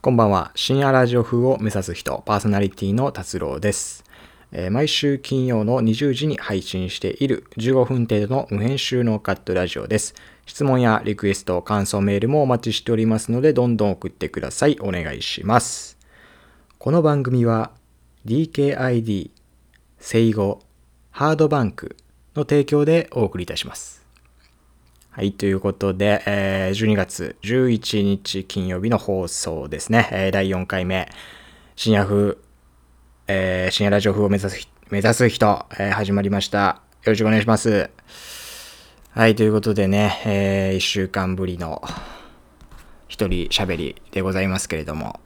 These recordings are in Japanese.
こんばんは。深夜ラジオ風を目指す人、パーソナリティの達郎です。えー毎週金曜の20時に配信している15分程度の無編集のカットラジオです。質問やリクエスト、感想メールもお待ちしておりますので、どんどん送ってください。お願いします。この番組は DKID、生後、ハードバンクの提供でお送りいたします。はい、ということで、えー12月11日金曜日の放送ですね。えー第4回目、深夜風、えー深夜ラジオ風を目指す目指す人、えー始まりました。よろしくお願いします。はい、ということでね、え1週間ぶりの一人喋りでございますけれども、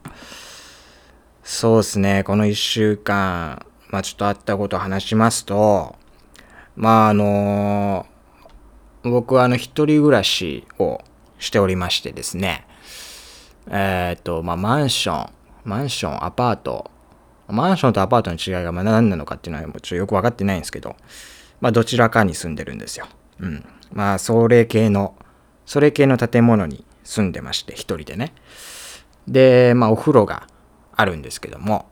そうですね、この1週間、まあちょっとあったことを話しますと、まああの僕はあの一人暮らしをしておりましてですね、えっ、と、まあマンション、マンション、アパート、マンションとアパートの違いがまあ何なのかっていうのはもうちょっとよく分かってないんですけど、まあどちらかに住んでるんですよ。うん。まあそれ系の、それ系の建物に住んでまして、一人でね。で、まあお風呂があるんですけども、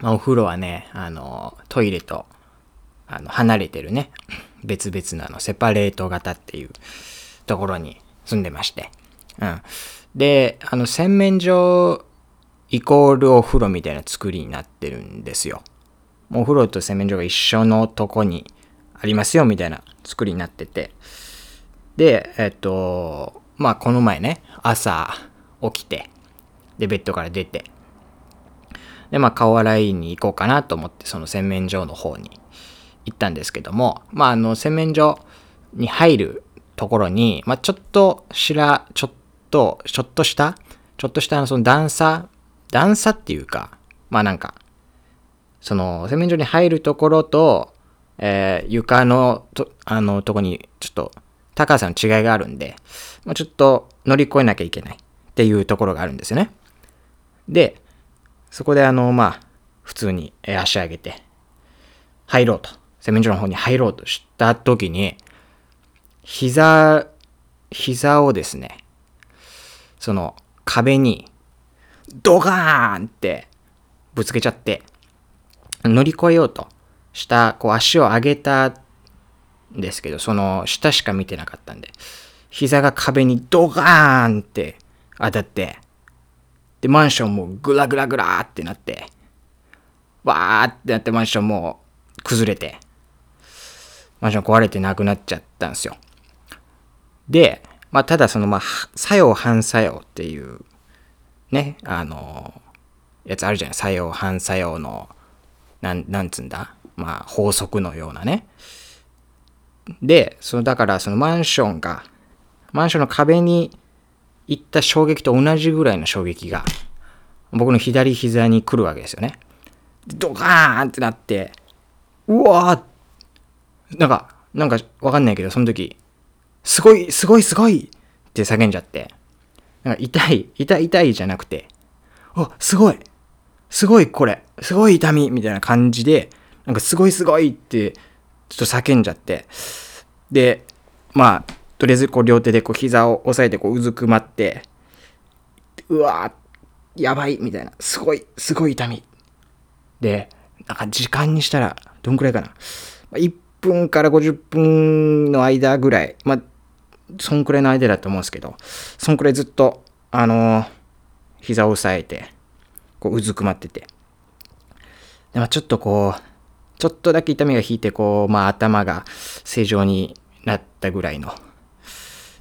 まあお風呂はね、あの、トイレと、あの、離れてるね、別々のあの、セパレート型っていうところに住んでまして。うん。で、あの、洗面所イコールお風呂みたいな作りになってるんですよ。お風呂と洗面所が一緒のとこにありますよみたいな作りになってて。で、えっと、まあこの前ね、朝起きて、で、ベッドから出て、で、まあ顔洗いに行こうかなと思って、その洗面所の方に行ったんですけども、まああの洗面所に入るところに、まあちょっとしら、ちょっと、ちょっとした、ちょっとしたその段差、段差っていうか、まあなんか、その洗面所に入るところと、えー床のと、あの、とこにちょっと高さの違いがあるんで、まあ、ちょっと乗り越えなきゃいけないっていうところがあるんですよね。で、そこであの、まあ、普通にえ足上げて、入ろうと。洗面所の方に入ろうとした時に、膝、膝をですね、その壁にドカーンってぶつけちゃって、乗り越えようとした、こう足を上げたんですけど、その下しか見てなかったんで、膝が壁にドカーンって当たって、で、マンションもグラグラグラってなって、わーってなってマンションも崩れて、マンション壊れてなくなっちゃったんですよ。で、まあ、ただその、まあ、作用反作用っていう、ね、あの、やつあるじゃない？作用反作用の、なん、なんつんだ？まあ、法則のようなね。で、その、だからそのマンションが、マンションの壁に行った衝撃と同じぐらいの衝撃が、僕の左膝に来るわけですよね。ドカーンってなって、うわーなんか、なんかわかんないけど、その時、すごい、すごい、すごいって叫んじゃって、なんか痛い、痛い、痛いじゃなくて、あ、すごい、すごいこれ、すごい痛みみたいな感じで、なんかすごいすごいって、ちょっと叫んじゃって、で、まあ、とりあえずこう両手でこう膝を押さえてこううずくまって、うわーやばいみたいな、すごい、すごい痛み。で、なんか時間にしたら、どんくらいかな。1分から50分の間ぐらい、まあ、そんくらいの間だと思うんですけど、そんくらいずっと、あの膝を押さえて、こううずくまってて。で、まあ、ちょっとこう、ちょっとだけ痛みが引いて、こう、まあ、頭が正常になったぐらいの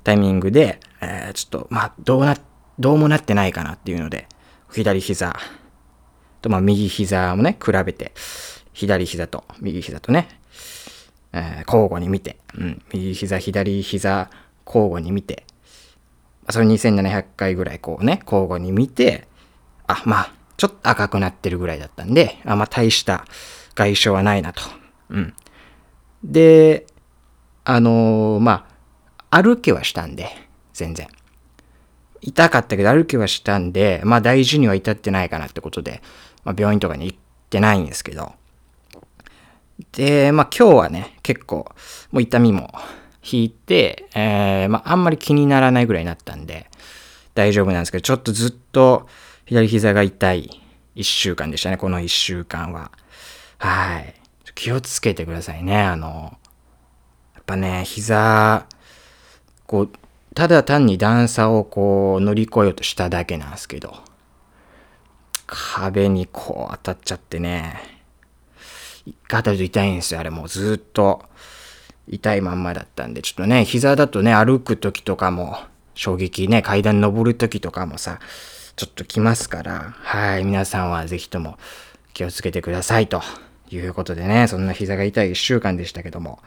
タイミングで、えーちょっと、まあ、どうな、どうもなってないかなっていうので、左膝と、まあ、右膝もね、比べて、左膝と右膝とね、えー交互に見て、うん、右膝、左膝、交互に見て、それ2700回ぐらいこうね、交互に見て、あ、まあ、ちょっと赤くなってるぐらいだったんで、あまあ、大した外傷はないなと。うん。で、あのーまあ、歩けはしたんで、全然。痛かったけど歩けはしたんで、まあ大事には至ってないかなってことで、まあ病院とかに行ってないんですけど。で、まあ今日はね、結構、もう痛みも引いて、えー、まああんまり気にならないぐらいになったんで、大丈夫なんですけど、ちょっとずっと左膝が痛い一週間でしたね、この一週間は。はい。気をつけてくださいね。あの、やっぱね、膝、こう、ただ単に段差をこう乗り越えようとしただけなんですけど、壁にこう当たっちゃってね、一回当たると痛いんですよ。あれもうずっと痛いまんまだったんで、ちょっとね、膝だとね、歩く時とかも、衝撃ね、階段登る時とかもさ、ちょっと来ますから、はい、皆さんはぜひとも気をつけてくださいということでね、そんな膝が痛い一週間でしたけども、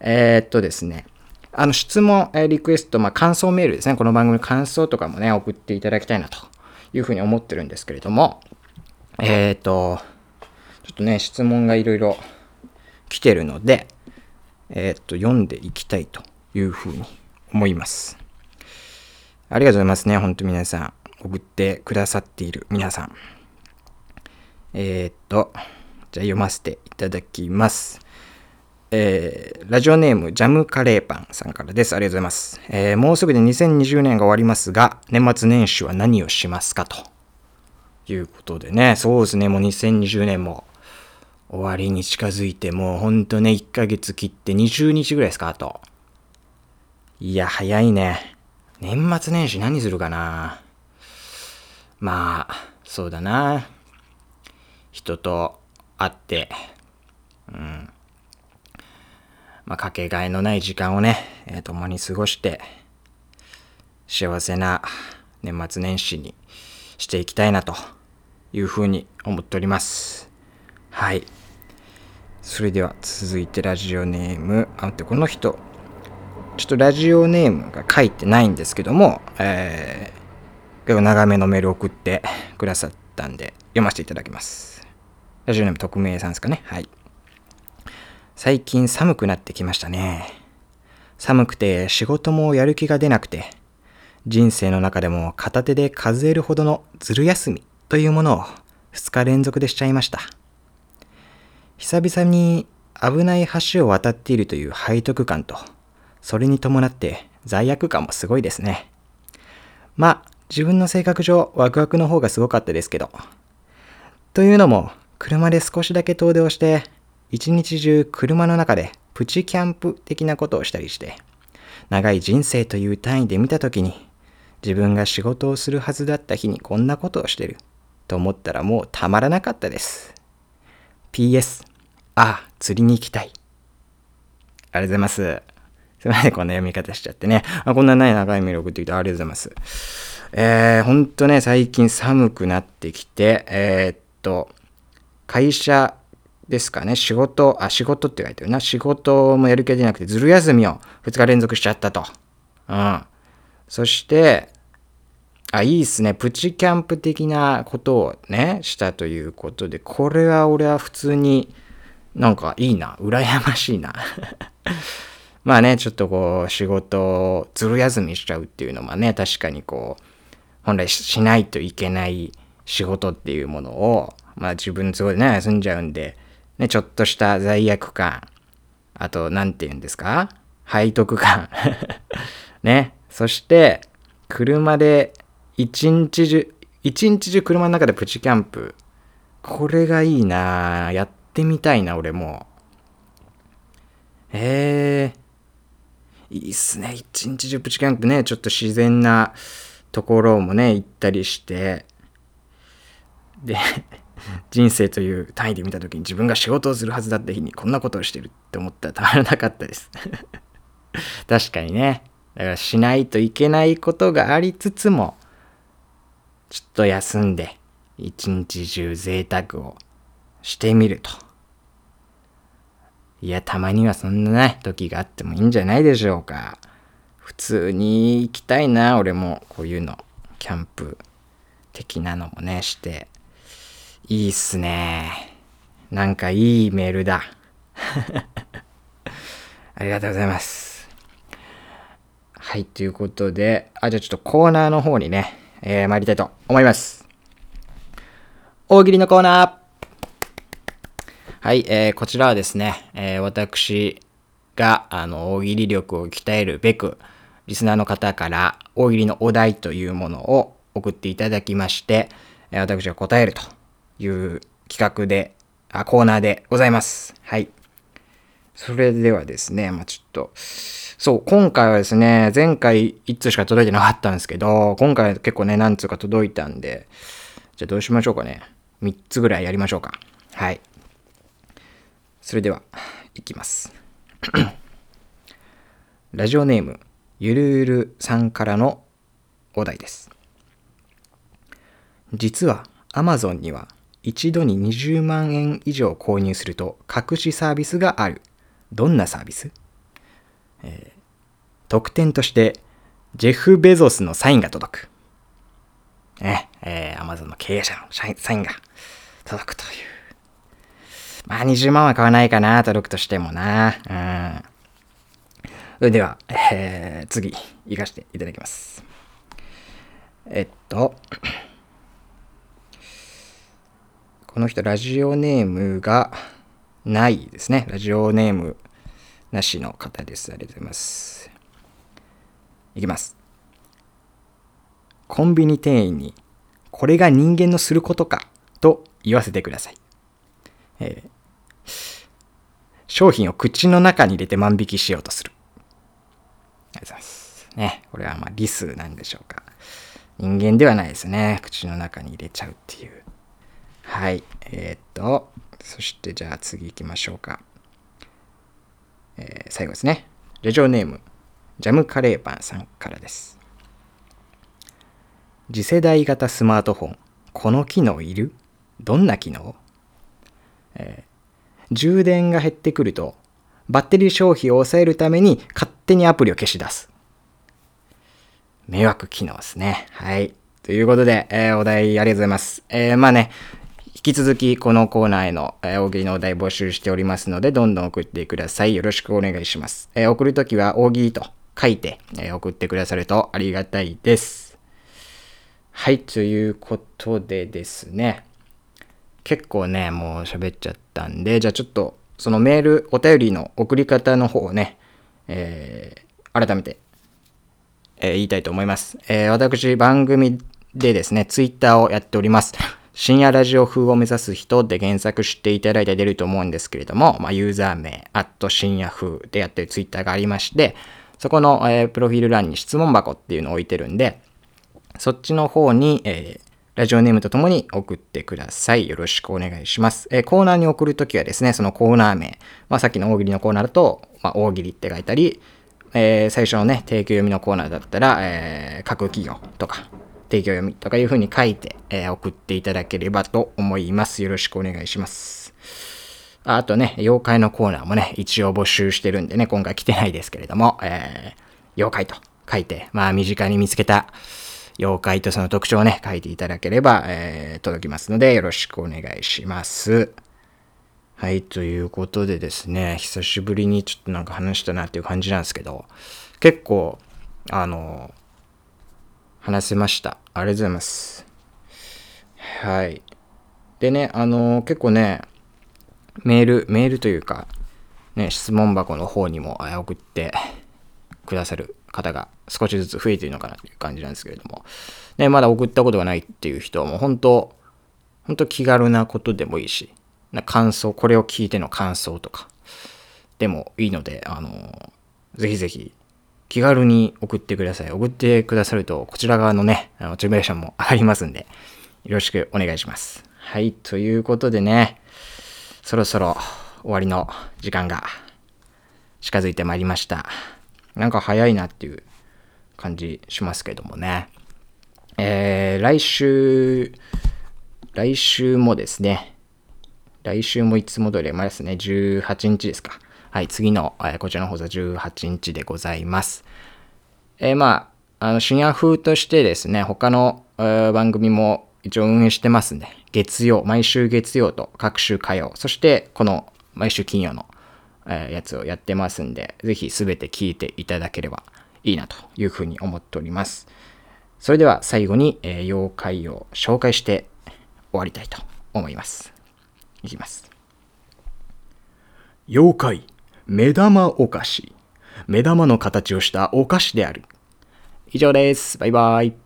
えー、っとですね、あの質問、えリクエスト、まあ、感想メールですね、この番組感想とかもね、送っていただきたいなというふうに思ってるんですけれども、えー、っと、ちょっとね、質問がいろいろ来てるので、えー、っと、読んでいきたいというふうに思います。ありがとうございますね、ほんと皆さん。送ってくださっている皆さん。えー、っと、じゃあ読ませていただきます。えー、ラジオネームジャムカレーパンさんからです。ありがとうございます。えー、もうすぐで2020年が終わりますが、年末年始は何をしますかということでね、そうですね、もう2020年も終わりに近づいて、もうほんとね、1ヶ月切って20日ぐらいですか、あと。いや、早いね。年末年始何するかなまあ、そうだな。人と会って、うん。まあ、かけがえのない時間をね、えー、共に過ごして、幸せな年末年始にしていきたいなというふうに思っております。はい。それでは続いてラジオネーム、あ、待って、この人、ちょっとラジオネームが書いてないんですけども、えー、結構長めのメール送ってくださったんで、読ませていただきます。ラジオネーム匿名さんですかね。はい。最近寒くなってきましたね。寒くて仕事もやる気が出なくて、人生の中でも片手で数えるほどのずる休みというものを2日連続でしちゃいました。久々に危ない橋を渡っているという背徳感と、それに伴って罪悪感もすごいですね。まあ、自分の性格上ワクワクの方がすごかったですけど。というのも、車で少しだけ遠出をして、一日中車の中でプチキャンプ的なことをしたりして、長い人生という単位で見たときに、自分が仕事をするはずだった日にこんなことをしてると思ったらもうたまらなかったです。PS、あ、釣りに行きたい。ありがとうございます。すいません、こんな読み方しちゃってね。あこんなない長いメール送ってきてありがとうございます。えー、ほんとね、最近寒くなってきて、えー、っと、会社ですかね、仕事、あ、仕事って書いてるな。仕事もやる気が出なくて、ずる休みを2日連続しちゃったと。うん。そして、あ、いいっすね。プチキャンプ的なことをね、したということで、これは俺は普通になんかいいな。羨ましいな。まあね、ちょっとこう、仕事をずる休みしちゃうっていうのはね、確かにこう、本来しないといけない仕事っていうものを、まあ自分すごいね、休んじゃうんで、ね、ちょっとした罪悪感、あと、なんて言うんですか？背徳感。ね。そして、車で一日中、一日中車の中でプチキャンプ。これがいいなやっってみたいな、俺も。えー、いいっすね。一日中プチキャンプね、ちょっと自然なところもね、行ったりして、で、人生という単位で見た時に自分が仕事をするはずだった日にこんなことをしてるって思ったらたまらなかったです 確かにね。だからしないといけないことがありつつも、ちょっと休んで、一日中贅沢をしてみると。いや、たまにはそんなね、時があってもいいんじゃないでしょうか。普通に行きたいな、俺も。こういうの。キャンプ的なのもね、して。いいっすね。なんかいいメールだ。ありがとうございます。はい、ということで、あ、じゃあちょっとコーナーの方にね、えー、参りたいと思います。大喜利のコーナーはい、えー、こちらはですね、えー、私が、あの、大喜利力を鍛えるべく、リスナーの方から大喜利のお題というものを、送っていただきまして、えー私が答えるという企画で、あ、コーナーでございます。はい。それではですね、まあ、ちょっと、そう、今回はですね、前回1通しか届いてなかったんですけど、今回結構ね、何通か届いたんで、じゃあどうしましょうかね。3つぐらいやりましょうか。はい。それでは、いきます。ラジオネーム、ゆるゆるさんからのお題です。実は Amazon には一度に20万円以上購入すると隠しサービスがある。どんなサービス、えー特典としてジェフ・ベゾスのサインが届く。ね、えー、Amazon の経営者のサインサインが届くという。まあ20万は買わないかな、届くとしてもな。うん。それでは、えー、次、行かせていただきます。えっと、この人、ラジオネームがないですね。ラジオネームなしの方です。ありがとうございます。いきます。コンビニ店員に、これが人間のすることか、と言わせてください。えー商品を口の中に入れて万引きしようとする。ありがとうございます。ね、これはまあリスなんでしょうか。人間ではないですね。口の中に入れちゃうっていう。はい。えー、っと、そしてじゃあ次行きましょうか。えー最後ですね。レジオネーム、ジャムカレーパンさんからです。次世代型スマートフォン、この機能いる？どんな機能？えー充電が減ってくると、バッテリー消費を抑えるために勝手にアプリを消し出す。迷惑機能ですね。はい。ということで、えーお題ありがとうございます。えーまあね、引き続きこのコーナーへの、え大喜利のお題募集しておりますので、どんどん送ってください。よろしくお願いします。えー送るときは大喜利と書いて、えー送ってくださるとありがたいです。はい、ということでですね。結構ね、もう喋っちゃったんで、じゃあちょっと、そのメール、お便りの送り方の方をね、えー改めて、えー言いたいと思います。えー私、番組でですね、ツイッターをやっております。深夜ラジオ風を目指す人で検索していただいたら出ると思うんですけれども、まあ、ユーザー名、アット深夜風でやってるツイッターがありまして、そこの、えープロフィール欄に質問箱っていうのを置いてるんで、そっちの方に、えーラジオネームとともに送ってください。よろしくお願いします。えーコーナーに送るときはですね、そのコーナー名、まあ、さっきの大喜利のコーナーだと、まあ、大喜利って書いたり、えー最初のね、提供読みのコーナーだったら、えー各企業とか、提供読みとかいう風に書いて、えー送っていただければと思います。よろしくお願いします。ああとね、妖怪のコーナーもね、一応募集してるんでね、今回来てないですけれども、えー妖怪と書いて、まあ身近に見つけた妖怪とその特徴をね、書いていただければ、えー届きますので、よろしくお願いします。はい、ということでですね、久しぶりにちょっとなんか話したなっていう感じなんですけど、結構、あの、話せました。ありがとうございます。はい。でね、あの、結構ね、メール、メールというか、ね、質問箱の方にも送ってくださる方が少しずつ増えているのかなという感じなんですけれども、ね、まだ送ったことがないっていう人はもう本当、本当気軽なことでもいいし、な感想、これを聞いての感想とかでもいいので、あの、ぜひぜひ気軽に送ってください。送ってくださると、こちら側のね、あのモチベーションも上がりますんで、よろしくお願いします。はい、ということでね、そろそろ終わりの時間が近づいてまいりました。なんか早いなっていう感じしますけどもね。えー、来週、来週もですね、来週もいつも通り、まあですね、18日ですか。はい、次の、えーこちらの放送18日でございます。えーまあ、あの、深夜風としてですね、他の、えー番組も一応運営してますんで、月曜、毎週月曜と各週火曜、そしてこの毎週金曜の、えーやつをやってますんで、ぜひすべて聞いていただければいいなというふうに思っております。それでは最後に、えー妖怪を紹介して終わりたいと思います。いきます。妖怪、目玉お菓子。目玉の形をしたお菓子である。以上です。バイバイ。